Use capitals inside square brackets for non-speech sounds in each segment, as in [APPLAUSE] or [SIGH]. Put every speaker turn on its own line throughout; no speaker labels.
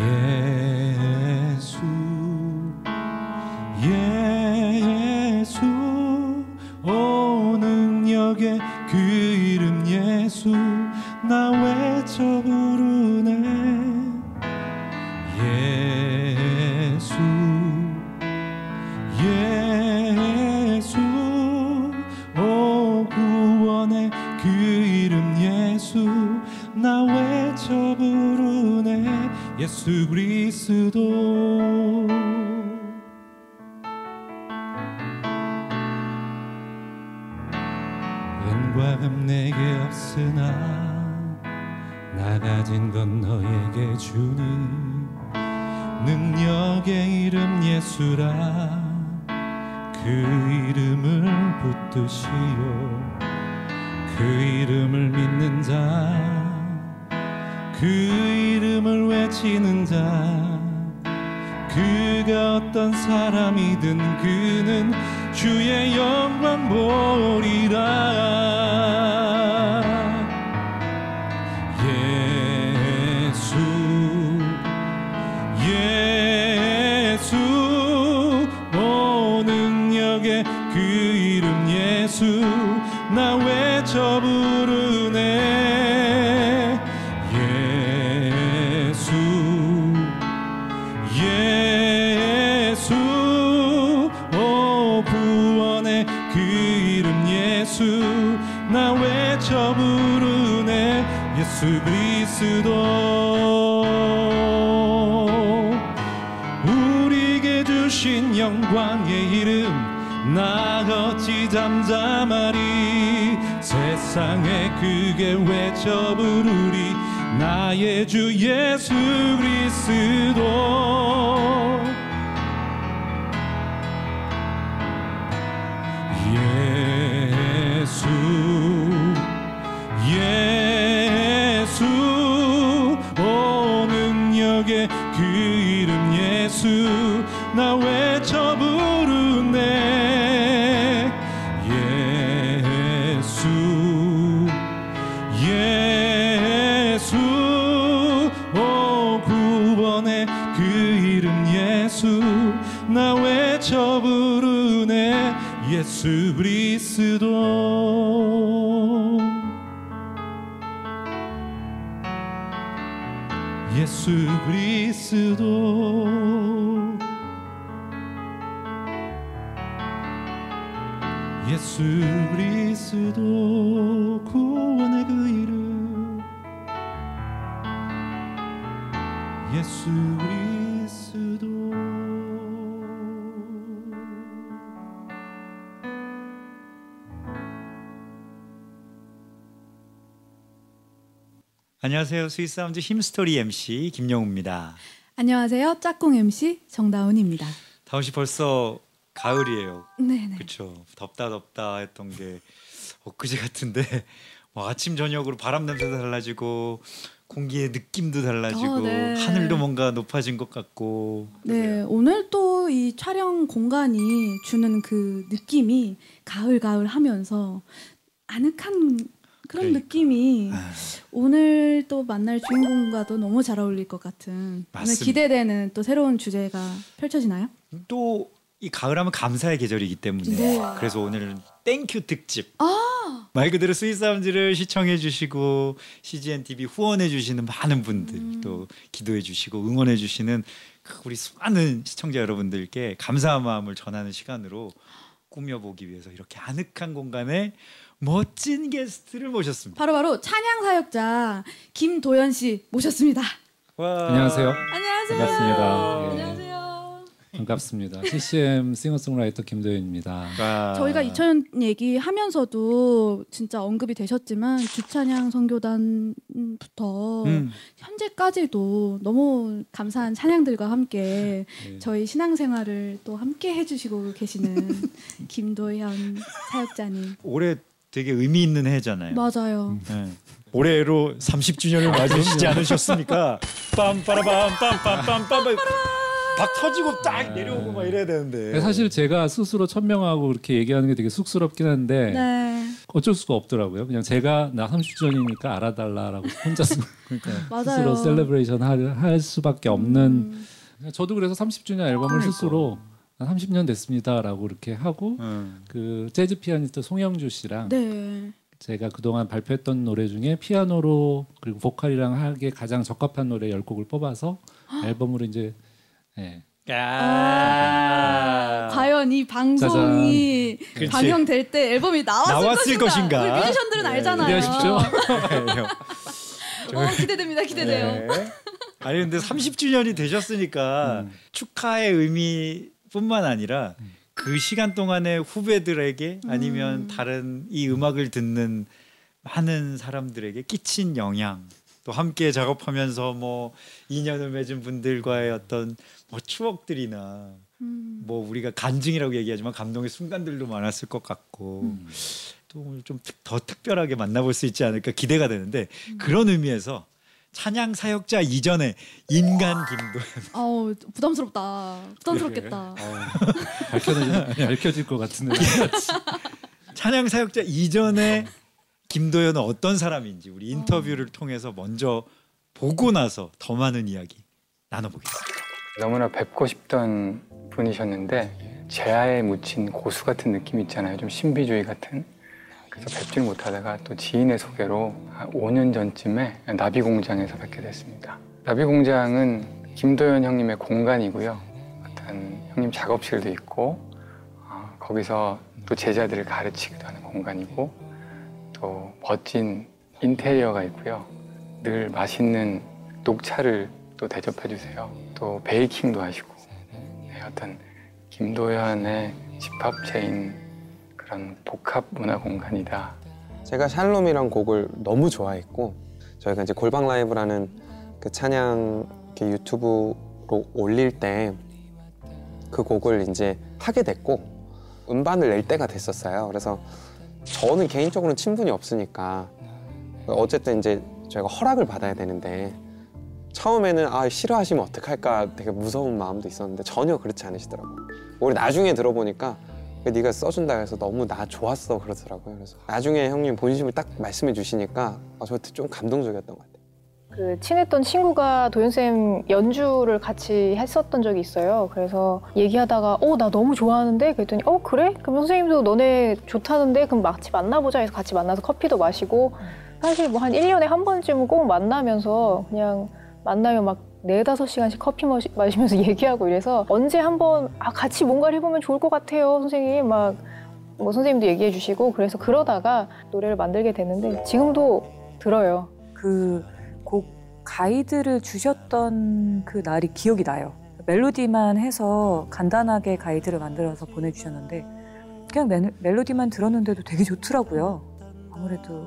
예 예수 그리스도. 금 내게 없으나 나 가진 건 너에게 주니. 능력의 이름 예수라. 그 이름을 붙드시오. 그 이름을 믿는 자 외치는 자. 그가 어떤 사람이든 그는 주의 영 구원의 그 이름 예수 나 외쳐 부르네. 예수 그리스도. 예수 그리스도. 예수 그리스도 예수 그리스도
안녕하세요. Sweet Sounds Hymnstory MC 김영우입니다.
안녕하세요. 짝꿍 MC 정다운입니다.
다운 씨 벌써 가을이에요.
네네.
그렇죠. 덥다 덥다 했던 게 엊그제 같은데 [LAUGHS] 뭐 아침 저녁으로 바람 냄새도 달라지고 공기의 느낌도 달라지고
어, 네.
하늘도 뭔가 높아진 것 같고
네. 오늘 또 이 촬영 공간이 주는 그 느낌이 가을 가을 하면서 아늑한 그런
그러니까.
느낌이
아,
오늘 또 만날 주인공과도 너무 잘 어울릴 것 같은 오늘. 기대되는 또 새로운 주제가 펼쳐지나요?
또 이 가을하면 감사의 계절이기 때문에
네.
그래서 오늘 thank you 특집
아,
말 그대로 Sweet Sound를 시청해 주시고 CGN TV 후원해 주시는 많은 분들
음.
또 기도해 주시고 응원해 주시는 그 우리 수많은 시청자 여러분들께 감사한 마음을 전하는 시간으로 꾸며보기 위해서 이렇게 아늑한 공간에 멋진 게스트를 모셨습니다.
바로 바로 찬양 사역자 김도현 씨 모셨습니다.
와.
안녕하세요.
안녕하세요.
반갑습니다. 예.
안녕하세요.
반갑습니다. CCM 싱어송라이터 김도현입니다.
아.
저희가 2000년 얘기하면서도 진짜 언급이 되셨지만 주찬양 선교단부터
음.
현재까지도 너무 감사한 찬양들과 함께
네.
저희 신앙생활을 또 함께 해주시고 계시는 [LAUGHS] 김도현 사역자님
올해 되게 의미 있는 해잖아요.
맞아요.
네. 올해로 30주년을 맞으시지 않으셨습니까? 빰빠라밤 빰빰빰빰 막 터지고 딱 내려오고 막 이래야 되는데
사실 제가 스스로 천명하고 그렇게 얘기하는 게 되게 쑥스럽긴 한데
네,
어쩔 수가 없더라고요. 그냥 제가 나 30주년이니까 알아달라라고 [LAUGHS] 혼자서
맞아요.
스스로 celebration 할, 할 수밖에 없는
음,
저도 그래서 30주년 앨범을
그러니까.
스스로 한 30년 됐습니다라고 이렇게 하고
음.
그 재즈 피아니스트 송영주 씨랑
네.
제가 그동안 발표했던 노래 중에 피아노로 그리고 보컬이랑 하기에 가장 적합한 노래 10곡을 뽑아서 앨범으로 이제 예.
아.
과연 이 방송이
그치.
방영될 때 앨범이 나왔을,
나왔을 것인가?
우리 뮤지션들은
네,
알잖아요.
기대하십시오. [LAUGHS]
어, 기대됩니다. 기대돼요.
네. 아니 근데 30주년이 되셨으니까
음.
축하의 의미뿐만 아니라 그 시간 동안에 후배들에게 아니면
음.
다른 이 음악을 듣는 많은 사람들에게 끼친 영향 또 함께 작업하면서 뭐 인연을 맺은 분들과의 어떤 뭐 추억들이나
음.
뭐 우리가 간증이라고 얘기하지만 감동의 순간들도 많았을 것 같고
음.
또좀 더 특별하게 만나볼 수 있지 않을까 기대가 되는데 그런 의미에서 찬양 사역자 이전에 인간 김도현
아우 부담스럽다. 부담스럽겠다.
밝혀질, [LAUGHS] 밝혀질 것 같은데 [LAUGHS]
찬양 사역자 이전에 김도현은 어떤 사람인지 우리 인터뷰를 통해서 먼저 보고 나서 더 많은 이야기 나눠보겠습니다.
너무나 뵙고 싶던 분이셨는데 제아에 묻힌 고수 같은 느낌 있잖아요. 좀 신비주의 같은. 그래서 뵙질 못하다가 또 지인의 소개로 한 5년 전쯤에 나비공장에서 뵙게 됐습니다. 나비공장은 김도현 형님의 공간이고요. 어떤 형님 작업실도 있고 어, 거기서 또 제자들을 가르치기도 하는 공간이고 또 멋진 인테리어가 있고요. 늘 맛있는 녹차를 또 대접해 주세요. 또 베이킹도 하시고 네, 어떤 김도현의 집합체인 그런 복합 문화 공간이다.
제가 샬롬이란 곡을 너무 좋아했고 저희가 이제 골방 라이브라는 그 찬양 유튜브로 올릴 때 그 곡을 이제 하게 됐고 음반을 낼 때가 됐었어요. 그래서 저는 개인적으로는 친분이 없으니까 어쨌든 이제 저희가 허락을 받아야 되는데 처음에는 아 싫어하시면 어떡할까 되게 무서운 마음도 있었는데 전혀 그렇지 않으시더라고요. 오히려 나중에 들어보니까 네가 써준다 해서 너무 나 좋았어 그러더라고요. 그래서 나중에 형님 본심을 딱 말씀해 주시니까 아, 저한테 좀 감동적이었던 것 같아요.
그 친했던 친구가 도현쌤 연주를 같이 했었던 적이 있어요. 그래서 얘기하다가 어 나 너무 좋아하는데 그랬더니 어 그래? 그럼 선생님도 너네 좋다는데 그럼 같이 만나보자 해서 같이 만나서 커피도 마시고 사실 뭐한 1년에 한 번쯤은 꼭 만나면서 그냥 만나면 막 네다섯 시간씩 커피 마시, 마시면서 [LAUGHS] 얘기하고 이래서 언제 한번 아 같이 뭔가를 해보면 좋을 것 같아요 선생님 막 뭐 선생님도 얘기해 주시고 그래서 그러다가 노래를 만들게 됐는데 지금도 들어요.
그 곡 가이드를 주셨던 그 날이 기억이 나요. 멜로디만 해서 간단하게 가이드를 만들어서 보내주셨는데 그냥 멜, 멜로디만 들었는데도 되게 좋더라고요. 아무래도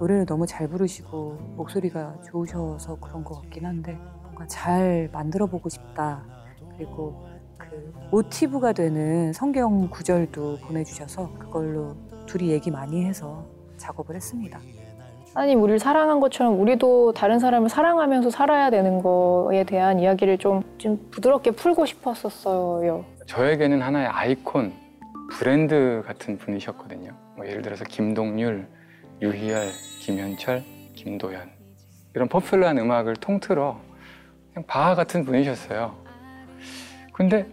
노래를 너무 잘 부르시고 목소리가 좋으셔서 그런 것 같긴 한데 뭔가 잘 만들어 보고 싶다. 그리고 그 모티브가 되는 성경 구절도 보내주셔서 그걸로 둘이 얘기 많이 해서 작업을 했습니다.
하나님 우리를 사랑한 것처럼 우리도 다른 사람을 사랑하면서 살아야 되는 거에 대한 이야기를 좀, 좀 부드럽게 풀고 싶었었어요.
저에게는 하나의 아이콘, 브랜드 같은 분이셨거든요. 뭐 예를 들어서 김동률, 유희열, 김현철, 김도현 이런 퍼퓰러한 음악을 통틀어 그냥 바하 같은 분이셨어요. 근데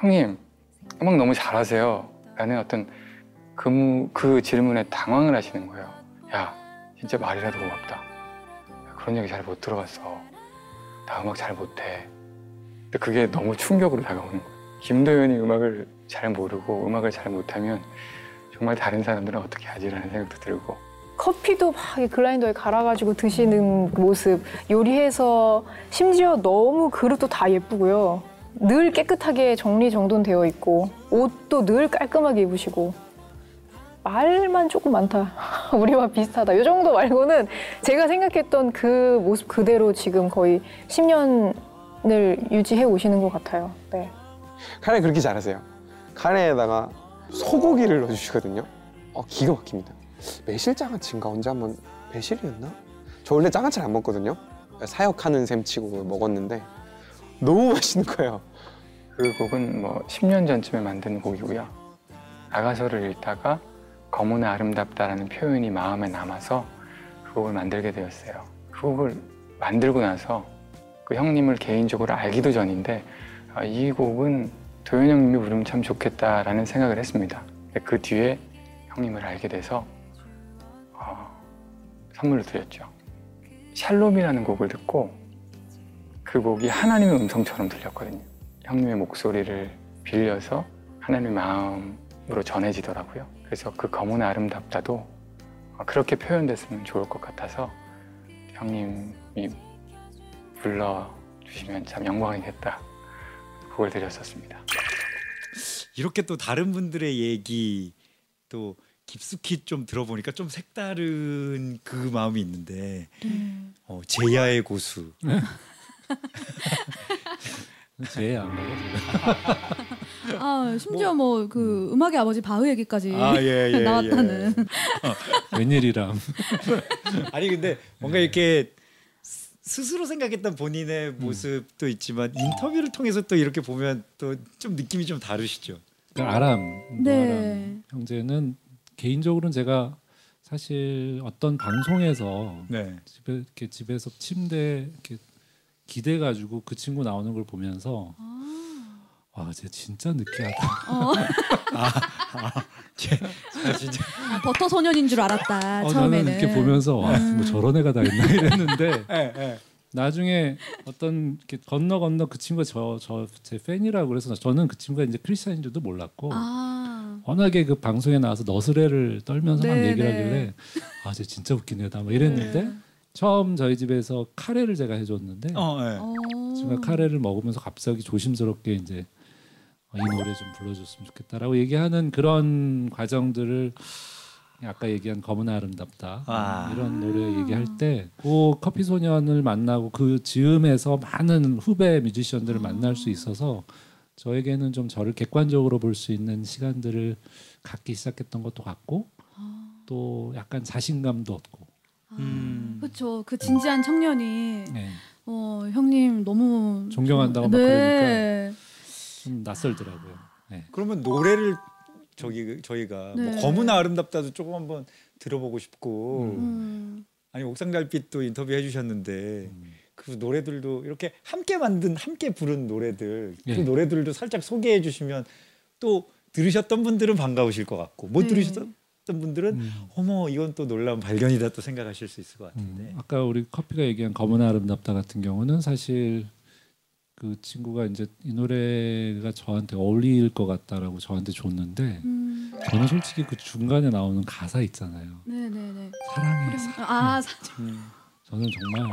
형님 음악 너무 잘하세요. 라는 어떤 그, 무- 그 질문에 당황을 하시는 거예요. 야 진짜 말이라도 고맙다. 그런 얘기 잘 못 들어봤어. 나 음악 잘 못해. 근데 그게 너무 충격으로 다가오는 거예요. 김도현이 음악을 잘 모르고 음악을 잘 못하면 정말 다른 사람들은 어떻게 하지라는 생각도 들고
커피도 막이 글라인더에 갈아가지고 드시는 모습, 요리해서 심지어 너무 그릇도 다 예쁘고요. 늘 깨끗하게 정리정돈되어 있고 옷도 늘 깔끔하게 입으시고 말만 조금 많다. [LAUGHS] 우리와 비슷하다. 이 정도 말고는 제가 생각했던 그 모습 그대로 지금 거의 10년을 유지해 오시는 것 같아요. 네.
카레 그렇게 잘하세요. 카레에다가 소고기를 넣어주시거든요. 어, 기가 막힙니다. 매실장아찌인가 언제 한번 매실이었나? 저 원래 장아찌를 안 먹거든요. 사역하는 셈 치고 먹었는데 너무 [LAUGHS] 맛있는 거예요.
그 곡은 뭐 10년 전쯤에 만든 곡이고요. 아가서를 읽다가 검은 아름답다라는 표현이 마음에 남아서 그 곡을 만들게 되었어요. 그 곡을 만들고 나서 그 형님을 개인적으로 알기도 전인데 아, 이 곡은 도현 형님이 부르면 참 좋겠다라는 생각을 했습니다. 그 뒤에 형님을 알게 돼서 어, 선물을 드렸죠. 샬롬이라는 곡을 듣고 그 곡이 하나님의 음성처럼 들렸거든요. 형님의 목소리를 빌려서 하나님의 마음으로 전해지더라고요. 그래서 그 검은 아름답다도 어, 그렇게 표현됐으면 좋을 것 같아서 형님이 불러주시면 참 영광이겠다. 그걸 드렸었습니다.
이렇게 또 다른 분들의 얘기 또 깊숙이 좀 들어보니까 좀 색다른 그 마음이 있는데 어, 제야의 고수 [LAUGHS]
먹어.
아 심지어 뭐그 음악의 아버지 바흐 얘기까지
아, 예, [LAUGHS] 예,
나왔다는.
웬일이람. [LAUGHS]
아니 근데 뭔가 이렇게 스- 스스로 생각했던 본인의 모습도 있지만 인터뷰를 통해서 또 이렇게 보면 또 좀 느낌이 좀 다르시죠.
그러니까 아람,
네.
노아람 형제는 개인적으로는 제가 사실 어떤 방송에서
네.
집에 이렇게 집에서 침대 이렇게 기대 가지고 그 친구 나오는 걸 보면서 와, 쟤 진짜 느끼하다.
어, [LAUGHS]
아, 진짜
아, 버터 소년인 줄 알았다
어,
처음에는.
나는 이렇게 보면서 와, 뭐 저런 애가 다 있나 이랬는데
예, 예.
나중에 어떤 이렇게 건너 건너 그 친구가 저 저 제 팬이라고 그래서 저는 그 친구가 이제 크리스찬인 줄도 몰랐고
아,
워낙에 그 방송에 나와서 너스레를 떨면서 막
네,
얘기를
네.
하길래 아, 쟤 진짜 웃긴 애다. 뭐 이랬는데 처음 저희 집에서 카레를 제가 해줬는데
어, 예.
어.
제가 카레를 먹으면서 갑자기 조심스럽게 이제 어, 이 노래 좀 불러줬으면 좋겠다라고 얘기하는 그런 과정들을 아까 얘기한 검은 아름답다
아.
이런 노래 얘기할 때그 커피 소년을 만나고 그 즈음에서 많은 후배 뮤지션들을 만날 수 있어서 저에게는 좀 저를 객관적으로 볼 수 있는 시간들을 갖기 시작했던 것도 같고 또 약간 자신감도 얻고
음.
그렇죠. 그 진지한 청년이
네,
어, 형님 너무
존경한다고 막
네.
좀 낯설더라고요. 네.
그러면 노래를 저기 저희가
네.
뭐 검은 아름답다도 조금 한번 들어보고 싶고
음.
아니 옥상달빛도 인터뷰 해 주셨는데 그 노래들도 이렇게 함께 만든 함께 부른 노래들 그
예.
노래들도 살짝 소개해 주시면 또 들으셨던 분들은 반가우실 것 같고 못
네.
들으셨던 분들은
음.
어머 이건 또 놀라운 발견이다 또 생각하실 수 있을 것
음,
같은데
아까 우리 커피가 얘기한 검은 아름답다 같은 경우는 사실 그 친구가 이제 이 노래가 저한테 어울릴 것 같다라고 저한테 줬는데
음.
저는 솔직히 그 중간에 나오는 가사 있잖아요.
네네네.
사랑해. 사-
아, 사-
저는 정말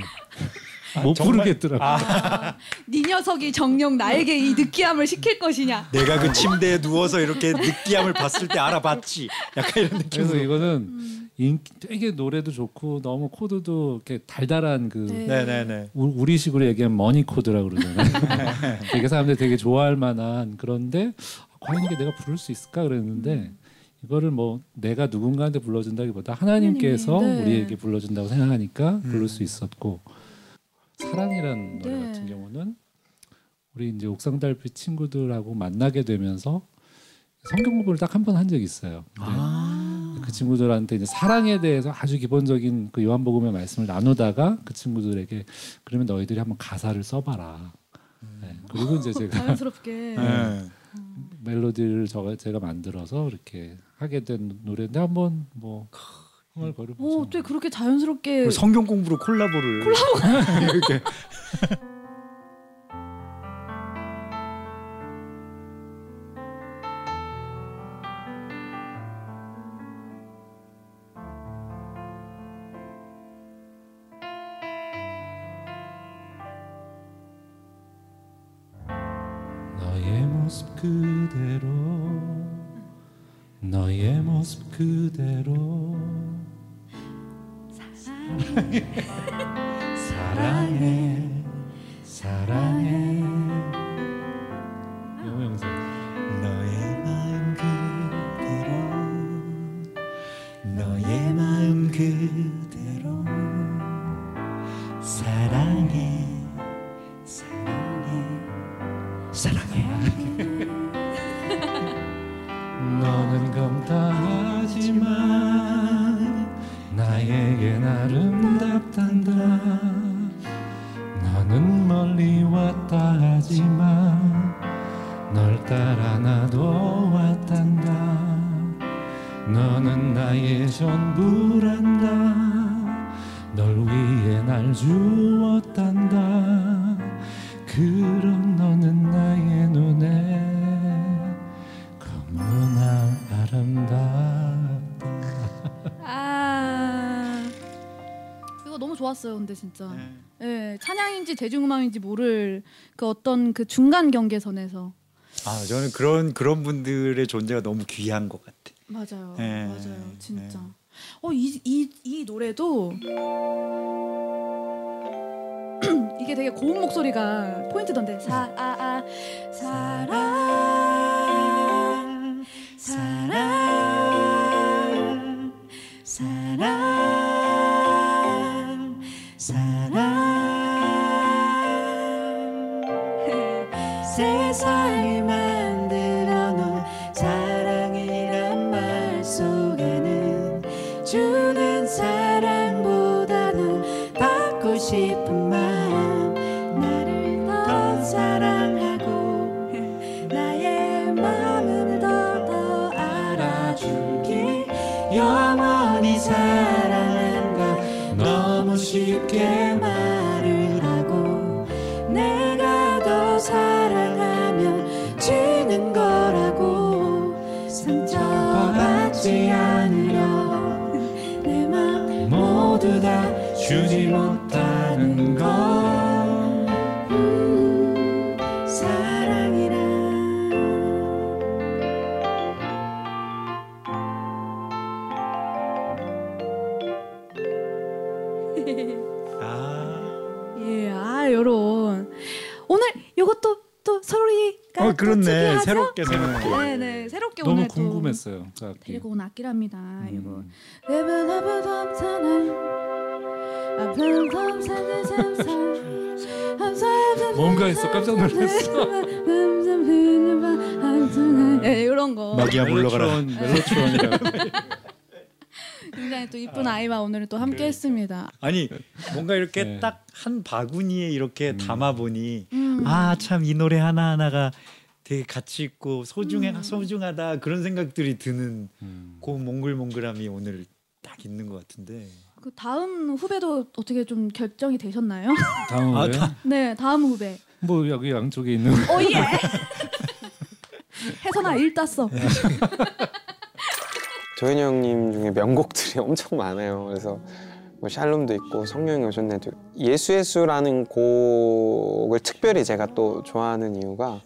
[LAUGHS] 못
정말?
부르겠더라고요. [LAUGHS]
네 녀석이 정녕 나에게 이 느끼함을 시킬 것이냐.
내가 그 침대에 누워서 이렇게 느끼함을 봤을 때 알아봤지 약간 이런
그래서
느낌으로
이거는
음.
인기, 되게 노래도 좋고 너무 코드도 이렇게 달달한 그
네.
네네네
우- 우리식으로 얘기하면 머니 코드라고 그러잖아요. [LAUGHS] 되게 사람들이 되게 좋아할 만한 그런데 과연 이게 내가 부를 수 있을까 그랬는데 이거를 뭐 내가 누군가한테 불러준다기보다 하나님께서
네.
우리에게 불러준다고 생각하니까 부를
음.
수 있었고 사랑이라는 노래
네.
같은 경우는 우리 이제 옥상 달빛 친구들하고 만나게 되면서 성경 공부를 딱 한 번 한 적이 있어요.
아.
그 친구들한테 이제 사랑에 대해서 아주 기본적인 그 요한복음의 말씀을 나누다가 그 친구들에게 그러면 너희들이 한번 가사를 써봐라. 네. 그리고 이제 [LAUGHS] 제가
자연스럽게.
네.
멜로디를 저 제가 만들어서 이렇게 하게 된 노래인데 한번 뭐 흥얼거려 보죠.
오, 어떻게 그렇게 자연스럽게
성경 공부로 콜라보를 콜라보 [LAUGHS] 이렇게 [LAUGHS]
그대로. 사랑해. 사랑해.
영호
좋았어요. 근데 진짜 예, 찬양인지 대중음악인지 모를 그 어떤 그 중간 경계선에서
아 저는 그런 그런 분들의 존재가 너무 귀한 것 같아.
맞아요,
예,
맞아요, 진짜.
예.
어이 이 이 노래도 [CLEARS THROAT] 이게 되게 고운 목소리가 포인트던데 사아 사랑 세상을 만
새롭게 새롭게.
네, 네, 새롭게
너무
오늘
궁금했어요.
그또
악기.
데리고 온 악기랍니다. 이거.
음. 뭔가 했어. 깜짝 놀랐어.
네, 이런 거.
마기야 물러가라.
멜로트론. [LAUGHS]
굉장히 또 이쁜 아 이와 오늘 또 함께했습니다.
아니 뭔가 이렇게
네.
딱한 바구니에 이렇게
음.
담아 보니
음.
아참 이 노래 하나 하나가 되게 가치 있고 소중해
음.
소중하다 그런 생각들이 드는
음.
그 몽글몽글함이 오늘 딱 있는 것 같은데.
그 다음 후배도 어떻게 좀 결정이 되셨나요? [LAUGHS]
다음
아,
아,
다-
네, 다음 후배.
뭐 여기 양쪽에 있는
오 예. 해선아 일 땄어. [LAUGHS]
조현이 형님 중에 명곡들이 엄청 많아요. 그래서 뭐 샬롬도 있고 성령이 오셨네도. 예수 예수라는 곡을 특별히 제가 또 좋아하는 이유가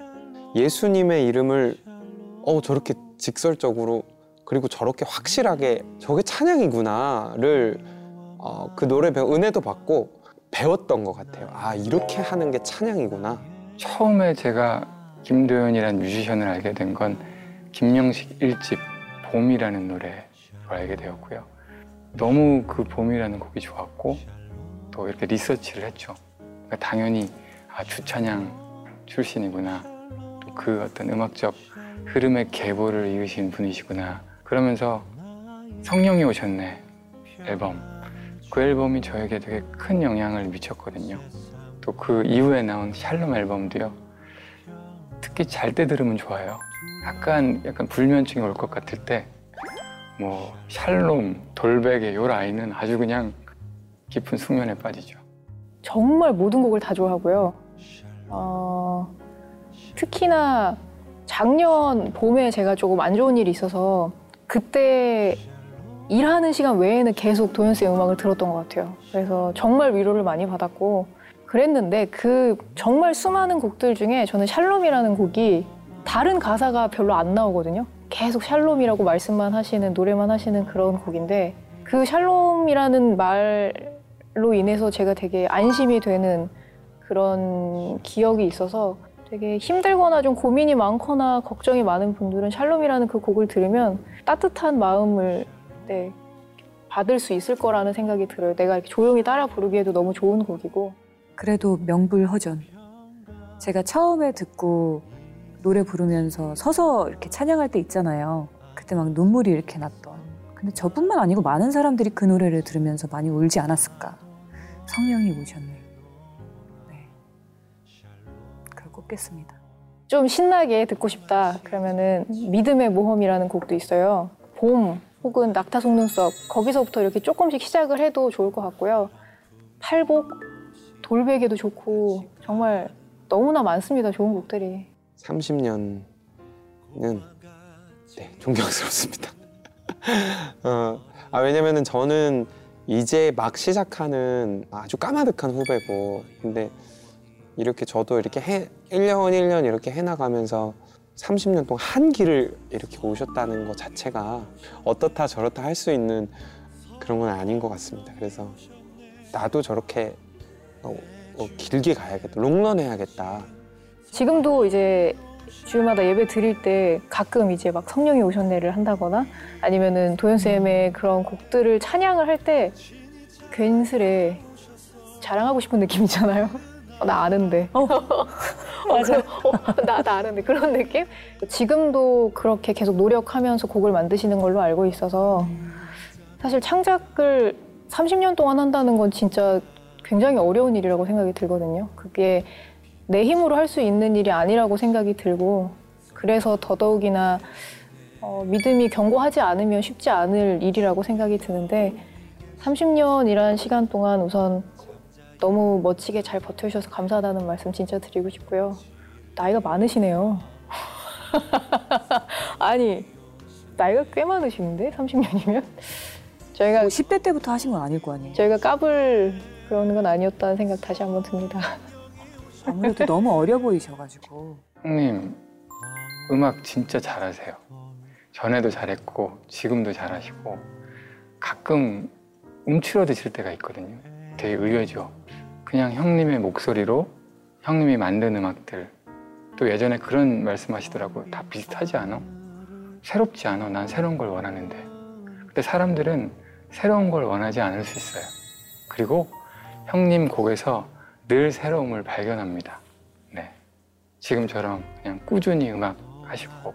예수님의 이름을 어 저렇게 직설적으로 그리고 저렇게 확실하게 저게 찬양이구나를 어, 그 노래 배워 은혜도 받고 배웠던 것 같아요. 아 이렇게 하는 게 찬양이구나.
처음에 제가 김도현이라는 뮤지션을 알게 된 건 김영식 1집 봄이라는 노래로 알게 되었고요. 너무 그 봄이라는 곡이 좋았고 또 이렇게 리서치를 했죠. 그러니까 당연히 아 주찬양 출신이구나. 또그 어떤 음악적 흐름의 계보를 이으신 분이시구나. 그러면서 성령이 오셨네 앨범. 그 앨범이 저에게 되게 큰 영향을 미쳤거든요. 또 그 이후에 나온 샬롬 앨범도요. 특히 잘 때 들으면 좋아요. 약간 약간 불면증이 올 것 같을 때 뭐 샬롬, 돌베개 요 라인은 아주 그냥 깊은 숙면에 빠지죠.
정말 모든 곡을 다 좋아하고요. 어, 특히나 작년 봄에 제가 조금 안 좋은 일이 있어서 그때 일하는 시간 외에는 계속 도현스의 음악을 들었던 것 같아요. 그래서 정말 위로를 많이 받았고 그랬는데 그 정말 수많은 곡들 중에 저는 샬롬이라는 곡이 다른 가사가 별로 안 나오거든요. 계속 샬롬이라고 말씀만 하시는 노래만 하시는 그런 곡인데 그 샬롬이라는 말로 인해서 제가 되게 안심이 되는 그런 기억이 있어서 되게 힘들거나 좀 고민이 많거나 걱정이 많은 분들은 샬롬이라는 그 곡을 들으면 따뜻한 마음을 네, 받을 수 있을 거라는 생각이 들어요. 내가 이렇게 조용히 따라 부르기에도 너무 좋은 곡이고
그래도 명불허전. 제가 처음에 듣고 노래 부르면서 서서 이렇게 찬양할 때 있잖아요. 그때 막 눈물이 이렇게 났던. 근데 저뿐만 아니고 많은 사람들이 그 노래를 들으면서 많이 울지 않았을까. 성령이 오셨네. 네. 그걸 꼽겠습니다.
좀 신나게 듣고 싶다 그러면은 믿음의 모험이라는 곡도 있어요. 봄 혹은 낙타 속눈썹 거기서부터 이렇게 조금씩 시작을 해도 좋을 것 같고요. 팔복 돌베개도 좋고 정말 너무나 많습니다. 좋은 곡들이.
30년은 네, 존경스럽습니다. [LAUGHS] 어, 아, 왜냐면은 저는 이제 막 시작하는 아주 까마득한 후배고, 근데 이렇게 저도 이렇게 해, 1년 1년 이렇게 해나가면서 30년 동안 한 길을 이렇게 오셨다는 것 자체가 어떻다 저렇다 할 수 있는 그런 건 아닌 것 같습니다. 그래서 나도 저렇게 어, 어, 길게 가야겠다, 롱런 해야겠다.
지금도 이제 주일마다 예배 드릴 때 가끔 이제 막 성령이 오셨네를 한다거나 아니면은 도현쌤의 그런 곡들을 찬양을 할 때 괜스레 자랑하고 싶은 느낌이잖아요. 어, 나 아는데. [LAUGHS] 맞아. 어, 나, 나 아는데. 그런 느낌? 지금도 그렇게 계속 노력하면서 곡을 만드시는 걸로 알고 있어서 사실 창작을 30년 동안 한다는 건 진짜 굉장히 어려운 일이라고 생각이 들거든요. 그게 내 힘으로 할 수 있는 일이 아니라고 생각이 들고 그래서 더더욱이나 어, 믿음이 견고하지 않으면 쉽지 않을 일이라고 생각이 드는데 30년이라는 시간 동안 우선 너무 멋지게 잘 버텨주셔서 감사하다는 말씀 진짜 드리고 싶고요. 나이가 많으시네요. [LAUGHS] 아니 나이가 꽤 많으시는데 30년이면 [LAUGHS] 저희가
10대 때부터 하신 건 아닐 거 아니에요.
저희가 까불 그러는 건 아니었다는 생각 다시 한번 듭니다. [LAUGHS]
아무래도 너무 어려 보이셔가지고.
형님 음악 진짜 잘하세요. 전에도 잘했고 지금도 잘하시고 가끔 움츠러드실 때가 있거든요. 되게 의외죠. 그냥 형님의 목소리로 형님이 만든 음악들 또 예전에 그런 말씀하시더라고 다 비슷하지 않아? 새롭지 않아? 난 새로운 걸 원하는데 근데 사람들은 새로운 걸 원하지 않을 수 있어요. 그리고 형님 곡에서 늘 새로움을 발견합니다. 네. 지금처럼 그냥 꾸준히 음악 하시고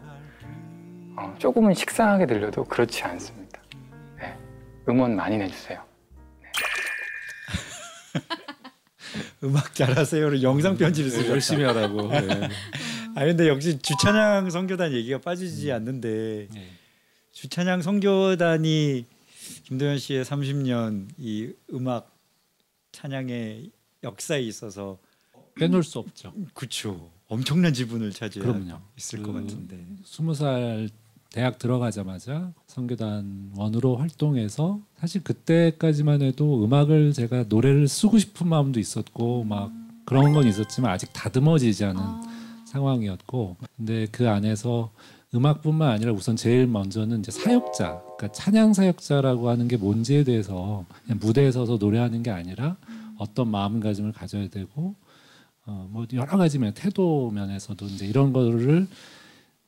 어, 조금은 식상하게 들려도 그렇지 않습니다. 네. 음원 많이 내주세요. [LAUGHS]
음악 잘하세요를 영상 편지를
네,
쓰셨다.
열심히 하라고. [LAUGHS] 네.
아 근데 역시 주찬양 성교단 얘기가 빠지지 않는데
네.
주찬양 성교단이 김도현 씨의 30년 이 음악 찬양의 역사에 있어서
빼놓을 수 없죠.
그쵸 엄청난 지분을 차지하고. 있을
그
것 같은데
스무 살 대학 들어가자마자 성교단 원으로 활동해서 사실 그때까지만 해도 음악을 제가 노래를 쓰고 싶은 마음도 있었고 막 그런 건 있었지만 아직 다듬어지지 않은 상황이었고. 근데 그 안에서 음악뿐만 아니라 우선 제일 먼저는 이제 사역자 그러니까 찬양 사역자라고 하는 게 뭔지에 대해서 무대에 서서 노래하는 게 아니라 어떤 마음가짐을 가져야 되고 어, 뭐 여러 가지 면 태도 면에서도 이제 이런 거를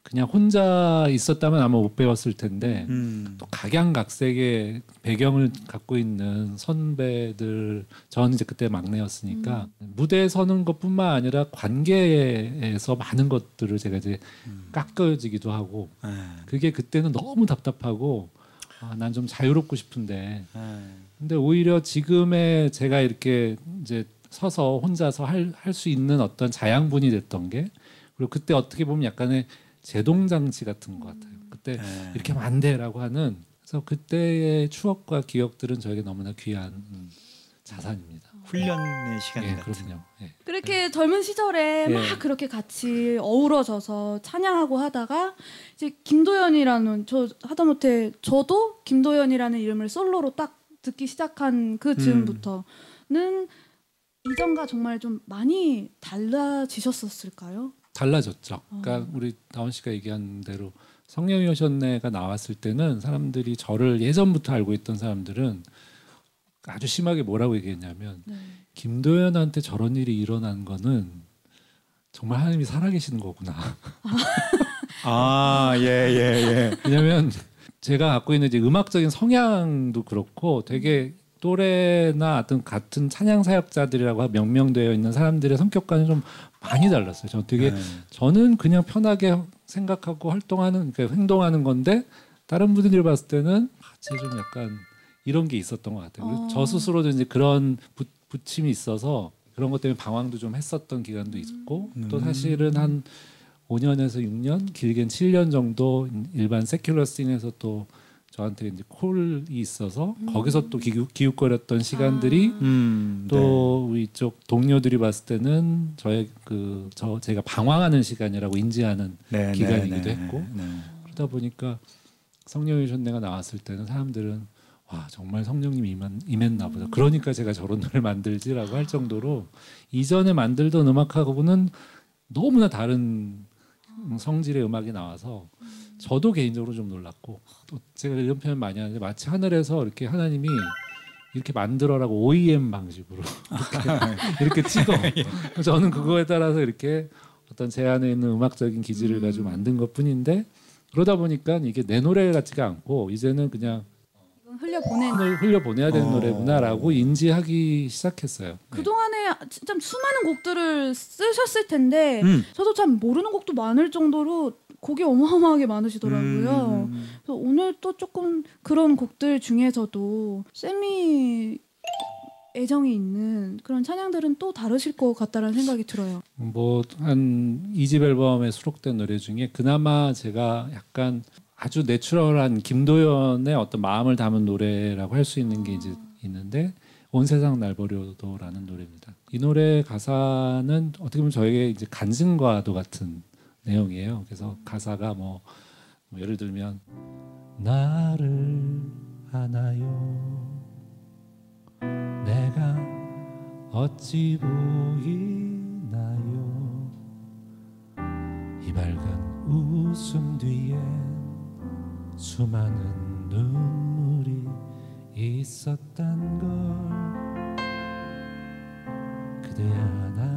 그냥 혼자 있었다면 아마 못 배웠을 텐데
음.
또 각양각색의 배경을 갖고 있는 선배들 저는 이제 그때 막내였으니까 무대에 서는 것뿐만 아니라 관계에서 많은 것들을 제가 이제 깎여지기도 하고
아,
그게 그때는 너무 답답하고 아, 난 좀 자유롭고 싶은데
아.
근데 오히려 지금의 제가 이렇게 이제 서서 혼자서 할 할 수 있는 어떤 자양분이 됐던 게 그리고 그때 어떻게 보면 약간의 제동 장치 같은 것 같아요. 그때
아.
이렇게 하면 안 돼라고 하는 그래서 그때의 추억과 기억들은 저에게 너무나 귀한 음, 자산입니다.
훈련의 시간
예,
같은
그럼요. 예.
그렇게 젊은 시절에
예.
막 그렇게 같이 어우러져서 찬양하고 하다가 이제 김도연이라는 저 하다못해 저도 김도연이라는 이름을 솔로로 딱 듣기 시작한 그 즈음부터는 이전과 정말 좀 많이 달라지셨었을까요?
달라졌죠. 그러니까 우리 다원 씨가 얘기한 대로 성령이 오셨네가 나왔을 때는 사람들이 저를 예전부터 알고 있던 사람들은 아주 심하게 뭐라고 얘기했냐면
네.
김도연한테 저런 일이 일어난 거는 정말 하나님이 살아계시는 거구나.
아, [LAUGHS] 예, 예, 예.
왜냐하면 제가 갖고 있는 이제 음악적인 성향도 그렇고 되게 또래나 어떤 같은 찬양 사역자들이라고 명명되어 있는 사람들의 성격과는 좀 많이 달랐어요. 저 되게
네.
저는 그냥 편하게 생각하고 활동하는 그러니까 행동하는 건데 다른 분들이 봤을 때는 아, 쟤좀 약간 이런 게 있었던 것 같아요.
어.
저 스스로도 이제 그런 부, 부침이 있어서 그런 것 때문에 방황도 좀 했었던 기간도 있고 또
음.
사실은 한 5년에서 6년, 길게는 7년 정도 일반 secular scene에서 또 저한테 이제 call이 있어서 거기서 또 기웃, 기웃 거렸던 시간들이
아.
음,
또 우리 이쪽 동료들이 봤을 때는 저의 그 저 제가 방황하는 시간이라고 인지하는
네,
기간이기도
네,
했고.
네.
그러다 보니까 성령의 전내가 나왔을 때는 사람들은 와 정말 성령님이 임한, 임했나 보다. 그러니까 제가 저런 노래를 만들지라고 할 정도로 이전에 만들던 음악하고는 너무나 다른 성질의 음악이 나와서 저도 개인적으로 좀 놀랐고 또 제가 이런 표현 많이 하는데 마치 하늘에서 이렇게 하나님이 이렇게 만들어라고 OEM 방식으로 이렇게, 이렇게 찍어 [LAUGHS] 저는 그거에 따라서 이렇게 어떤 제 안에 있는 음악적인 기질을 가지고 만든 것 뿐인데 그러다 보니까 이게 내 노래 같지가 않고 이제는 그냥
이건 흘려 보낸
흘려, 흘려 보내야 되는
어.
노래구나라고 인지하기 시작했어요.
그 동안에 진짜 수많은 곡들을 쓰셨을 텐데
음.
저도 참 모르는 곡도 많을 정도로 곡이 어마어마하게 많으시더라고요.
음.
그래서 오늘 또 조금 그런 곡들 중에서도 쌤이 애정이 있는 그런 찬양들은 또 다르실 것 같다라는 생각이 들어요.
뭐한 이집 앨범에 수록된 노래 중에 그나마 제가 약간 아주 내추럴한 김도연의 어떤 마음을 담은 노래라고 할 수 있는 게 이제 있는데 온 세상 날 버려도라는 노래입니다. 이 노래 가사는 어떻게 보면 저에게 이제 간증과도 같은 내용이에요. 그래서 가사가 뭐, 뭐 예를 들면 나를 아나요 내가 어찌 보이나요 이 밝은 웃음 뒤에 수많은 눈물이 있었단 걸 그대 아나요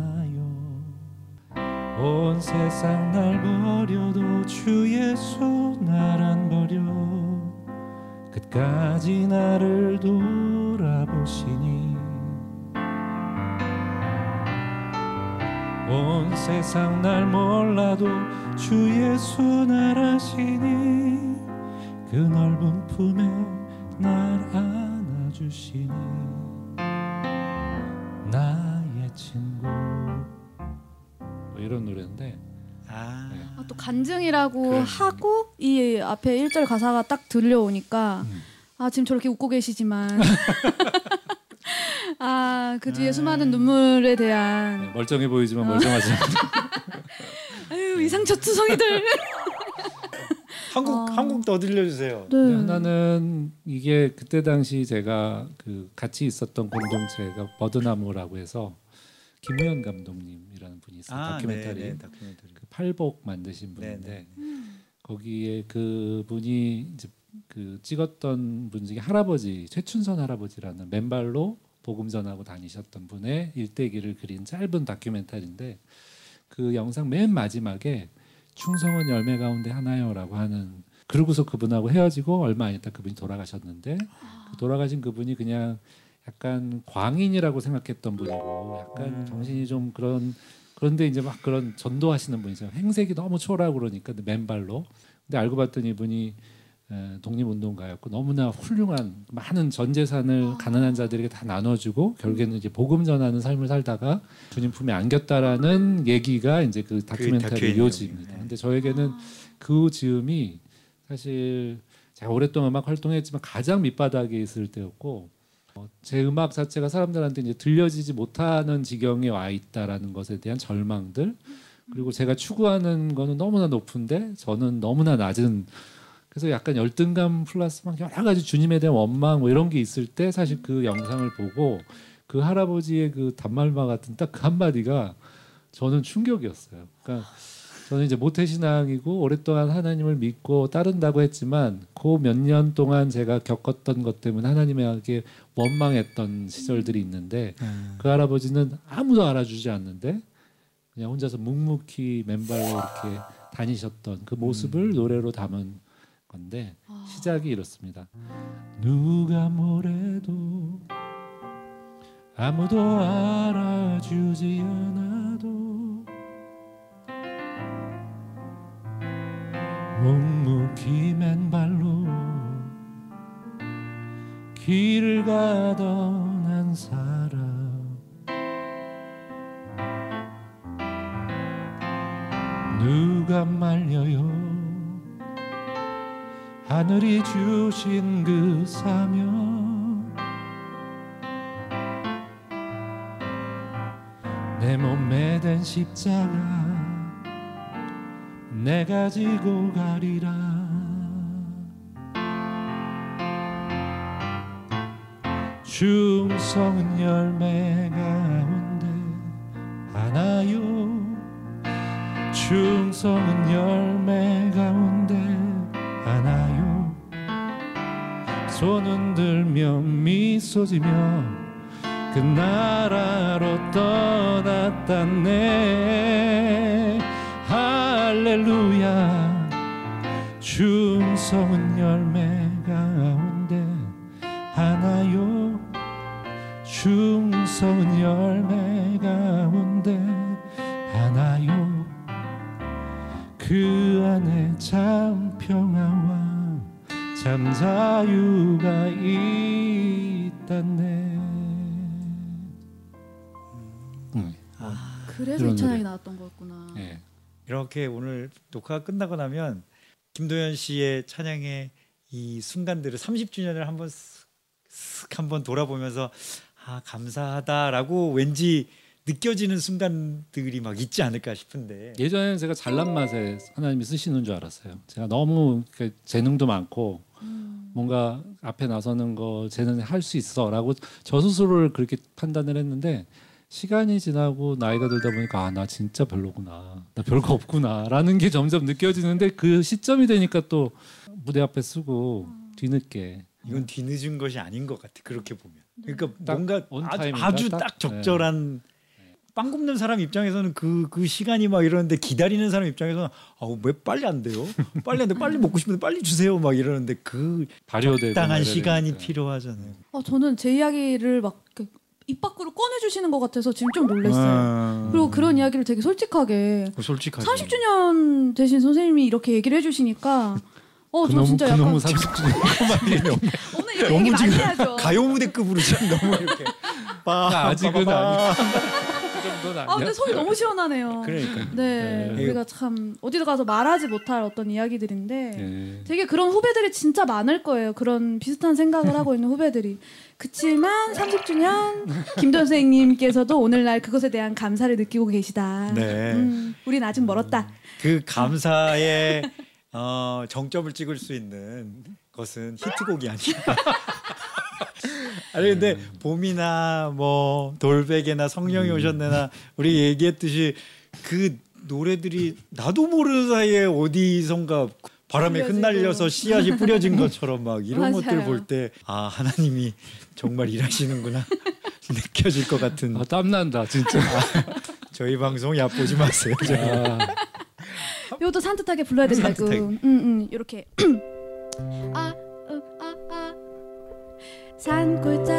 온 세상 날 버려도 주 예수 날 안 버려. 끝까지 나를 돌아보시니. 온 세상 날 몰라도 주 예수 날 아시니. 그 넓은 품에 날 안아주시니. 나의 친구 뭐 이런 노래인데
아.
아, 또 간증이라고. 하고 이 앞에 1절 가사가 딱 들려오니까
음.
아 지금 저렇게 웃고 계시지만 [LAUGHS] [LAUGHS] 아 그 뒤에
아.
수많은 눈물에
네,
대한
멀쩡해 보이지만
어.
멀쩡하지 [LAUGHS]
아유 이 상처투성이들
한국
어.
한국 더 들려주세요.
네.
근데 하나는 이게 그때 당시 제가 그 같이 있었던 공동체가 버드나무라고 해서 김우현 감독님이라는 분이 있어요 다큐멘터리
네, 네, 다큐멘터리.
그 팔복 만드신
네,
분인데
네.
거기에 그 분이 이제 그 찍었던 분 중에 할아버지 최춘선 할아버지라는 맨발로 복음 전하고 다니셨던 분의 일대기를 그린 짧은 다큐멘터리인데 그 영상 맨 마지막에 충성은 열매 가운데 하나요라고 하는 그러고서 그분하고 헤어지고 얼마 안 있다 그분이 돌아가셨는데 그 돌아가신 그분이 그냥 약간 광인이라고 생각했던 분이고 약간
음.
정신이 좀 그런 그런데 이제 막 그런 전도하시는 분이죠. 행색이 너무 초라하고 그러니까 맨발로. 근데 알고 봤더니 이분이 에, 독립운동가였고 너무나 훌륭한 많은 전 재산을 가난한 자들에게 다 나눠주고 결국에는 이제 복음 전하는 삶을 살다가 주님 품에 안겼다라는 얘기가 이제 그 다큐멘터리
다큐의
요지입니다. 근데 저에게는 그 즈음이 사실 제가 오랫동안 음악 활동했지만 가장 밑바닥에 있을 때였고 어, 제 음악 자체가 사람들한테 이제 들려지지 못하는 지경에 와 있다라는 것에 대한 절망들 그리고 제가 추구하는 거는 너무나 높은데 저는 너무나 낮은 그래서 약간 열등감 플러스 막 여러 가지 주님에 대한 원망 뭐 이런 게 있을 때 사실 그 영상을 보고 그 할아버지의 그 단말마 같은 딱 그 한마디가 저는 충격이었어요. 그러니까 저는 이제 모태신앙이고 오랫동안 하나님을 믿고 따른다고 했지만 그 몇 년 동안 제가 겪었던 것 때문에 하나님에게 원망했던 시절들이 있는데 그 할아버지는 아무도 알아주지 않는데 그냥 혼자서 묵묵히 맨발로 이렇게 다니셨던 그 모습을 노래로 담은 건데 시작이 이렇습니다. 누가 뭐래도 아무도 알아주지 않아 묵묵히 맨발로 길을 가던 한 사람. 누가 말려요? 하늘이 주신 그 사명. 내 몸에 댄 십자가 내가 지고 가리라. 충성은 열매 가운데 하나요. 충성은 열매 가운데 하나요. 손 흔들며 미소 지며 그 나라로 떠났다네 할렐루야 충성은 열매 가운데 하나요 충성은 열매 가운데 하나요 그 안에 참 평화와 참 자유가 있다네 음.
그래서
이런
이 찬양이. 나왔던 거였구나.
예.
이렇게 오늘 녹화가 끝나고 나면 김도현 씨의 찬양의 이 순간들을 30주년을 한번 쓱, 쓱 한번 돌아보면서 아 감사하다라고 왠지 느껴지는 순간들이 막 있지 않을까 싶은데
예전에는 제가 잘난 맛에 하나님이 쓰시는 줄 알았어요. 제가 너무 재능도 많고 뭔가 앞에 나서는 거 쟤는 할수 있어라고 저 스스로를 그렇게 판단을 했는데 시간이 지나고 나이가 들다 보니까 아 나 진짜 별로구나 나 별거 없구나라는 게 점점 느껴지는데 그 시점이 되니까 또 무대 앞에 쓰고 뒤늦게
이건 뒤늦은 것이 아닌 것 같아 그렇게 보면 그러니까
딱
뭔가
on
아주,
time인가?
아주
딱?
딱 적절한 빵 굽는 사람 입장에서는 그 그 시간이 막 이러는데 기다리는 사람 입장에서는 아우 왜 빨리 안 돼요? 빨리 안 돼. 빨리 먹고 싶은데 빨리 주세요. 막 이러는데 그 적당한
막
시간이
이러니까.
필요하잖아요.
어, 저는 제 이야기를 막 입 밖으로 꺼내주시는 것 같아서 지금 좀 놀랐어요.
아,
그리고 그런 이야기를 되게 솔직하게
솔직하게
30주년 되신 선생님이 이렇게 얘기를 해주시니까 어저
그놈
진짜 약간
그놈은 30주년 [LAUGHS]
오늘 이런 얘기 많이 해야죠.
가요 무대급으로 지금 너무 이렇게 빠
아직은. 그 정도는
아 근데 속이 너무 시원하네요. [LAUGHS]
그러니까
네,
네.
우리가 참 어디도 가서 말하지 못할 어떤 이야기들인데
예.
되게 그런 후배들이 진짜 많을 거예요. 그런 비슷한 생각을 하고 있는 후배들이. 그치만 30주년 김돈 선생님께서도 오늘날 그것에 대한 감사를 느끼고 계시다.
네.
음, 우린 아직 멀었다.
그 감사의 어, 정점을 찍을 수 있는 것은 히트곡이 아니야. [LAUGHS] [LAUGHS] 아니 근데 봄이나 뭐 돌베개나 성령이 오셨네나 우리 얘기했듯이 그 노래들이 나도 모르는 사이에 어디선가 바람에
뿌려지고.
흩날려서 씨앗이 뿌려진 것처럼 막 이런. 것들 볼 때 아 하나님이 정말 일하시는구나 [LAUGHS] 느껴질 것 같은
아, 땀난다 진짜. [LAUGHS]
저희 방송 얕보지 마세요.
아,
이것도 산뜻하게 불러야 된다고.
산뜻하게.
음, 음, 이렇게. [CLEARS THROAT] 산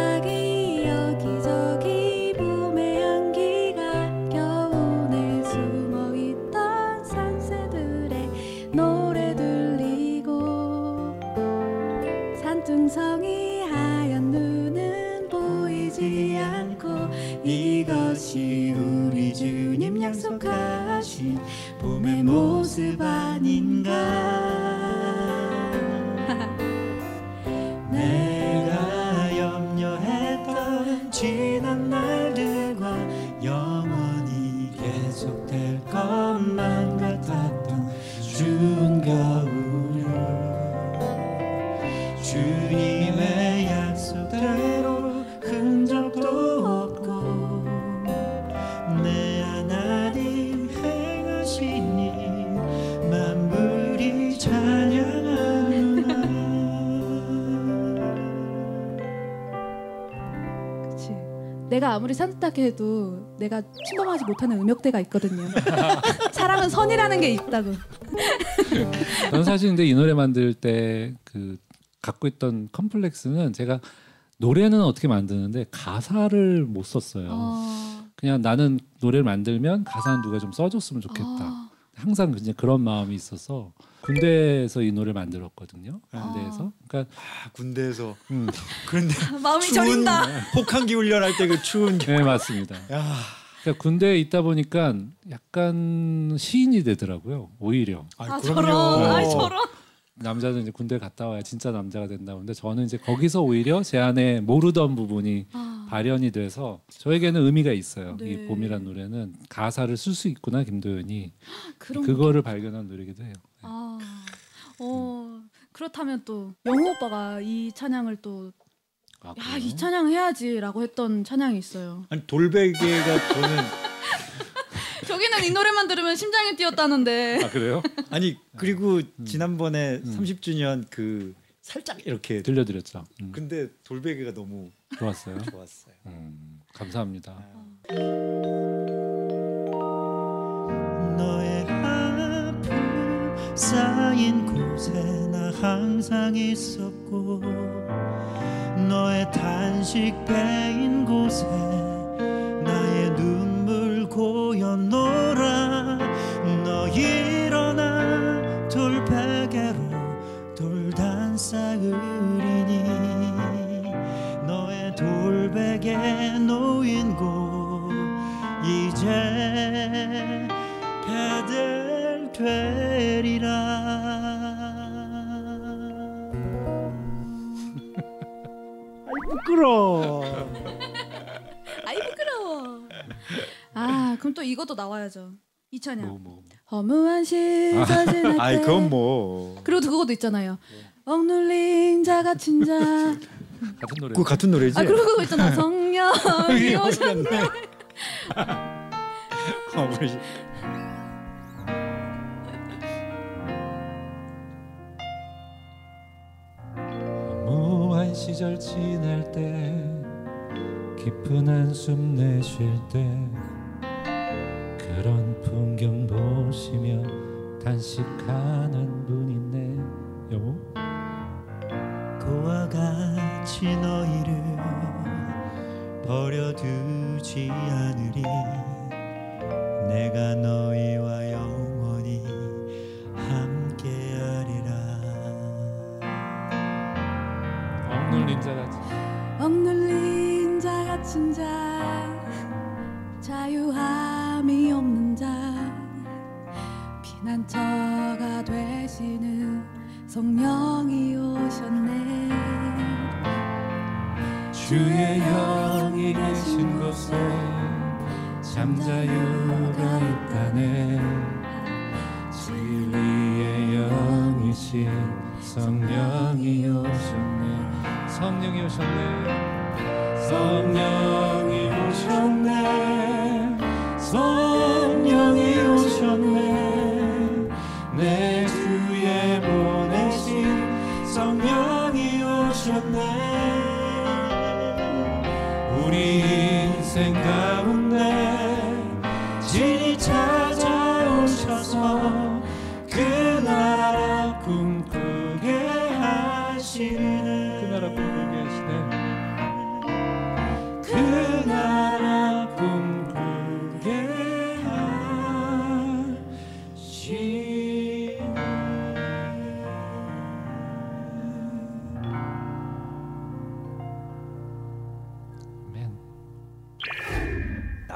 아무리 산뜻하게 해도 내가 침범하지 못하는 음역대가 있거든요. [LAUGHS] 사람은 선이라는 게 있다고. [LAUGHS]
저는 사실 근데 이 노래 만들 때 그 갖고 있던 컴플렉스는 제가 노래는 어떻게 만드는데 가사를 못 썼어요.
어,
그냥 나는 노래를 만들면 가사는 누가 좀 써줬으면 좋겠다.
아,
항상 그냥 그런 마음이 있어서 군대에서 이 노래를 만들었거든요. 군대에서. 그러니까
아, 군대에서
음, [LAUGHS]
그런데 [LAUGHS]
마음이
추운
저린다.
혹한기 훈련할 때 그 추운 겨...
네 맞습니다.
야,
그러니까 군대에 있다 보니까 약간 시인이 되더라고요. 오히려
아,
아. 저런, 아 저런.
남자는 이제 군대 갔다 와야 진짜 남자가 된다고 근데 저는 이제 거기서 오히려 제 안에 모르던 부분이
아,
발현이 돼서 저에게는 의미가 있어요.
네.
이 봄이란 노래는 가사를 쓸 수 있구나 김도연이
그런
그거를 발견한 노래기도 해요.
아, 어 그렇다면 또 영호 오빠가 이 찬양을 또
아,
야? 이 찬양 해야지라고 했던 찬양이 있어요.
아니 돌베개가 저는 [LAUGHS]
저기는 이 노래만 들으면 심장이 뛰었다는데.
아 그래요?
아니 그리고 지난번에
음.
30주년 그 살짝 이렇게
들려드렸죠. 음,
근데 돌베개가 너무
좋았어요.
좋았어요.
음, 감사합니다.
너의 쌓인 곳에 나 항상 있었고 너의 단식 베인 곳에 나의 눈물 고였노라. 너 일어나 돌베개로 돌단 쌓으리니. 너의 돌베개 놓인 곳 이제 배들 되
부끄러워. [LAUGHS]
아이 부끄러워. 아 그럼 또 이것도 나와야죠. 이 찬양.
뭐, 뭐.
허무한 지날 때.
아이 그건 뭐
그리고 그것도 있잖아요. 억눌린 자 갇힌 자.
같은 노래.
그거 같은 노래지?
아 그리고 그거 있잖아. 성령이 오셨네.
어, 우리
무한 시절 지날 때 깊은 한숨 내쉴 때 그런 풍경 보시며 단식하는 분 있네
여보?
그와 같이 너희를 버려두지 않으리 내가 너희
갇힌 자. 자유함이 없는 자. 피난처가 되시는 성령이 오셨네.
주의 영이 계신 곳에 잠자유가 있다네 진리의 영이신 성령이 오셨네
성령이 오셨네.
성령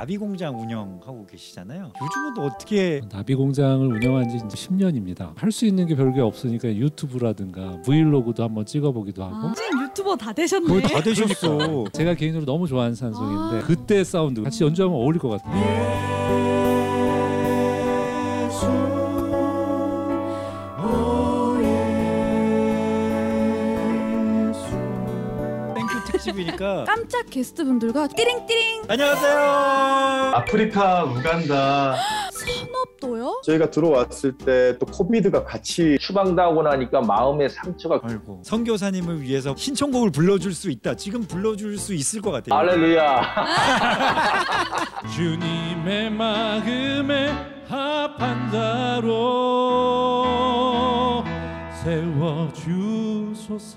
나비 공장 운영하고 계시잖아요. 요즘은 또 어떻게
나비 공장을 운영한 지 이제 10년입니다. 할 수 있는 게 별게 없으니까 유튜브라든가 브이로그도 한번 찍어보기도 하고.
아, 지금 유튜버 다 되셨네.
거의 다 되셨어.
제가 개인적으로 너무 좋아하는 산송인데
아.
그때 사운드 같이 연주하면 어울릴 것 같아요.
특집이니까 [LAUGHS]
깜짝 게스트분들과 띠링띠링
안녕하세요.
아프리카, 우간다,
선업도요?
저희가 들어왔을 때 또 코비드가 같이
추방당하고 나니까 마음의 상처가
아이고 선교사님을 위해서 신청곡을 불러줄 수 있다. 지금 불러줄 수 있을 것 같아요.
할렐루야. [LAUGHS]
주님의 마음에 합한 자로 세워 주소서.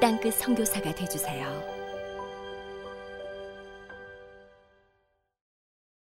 땅끝 선교사가 되주세요.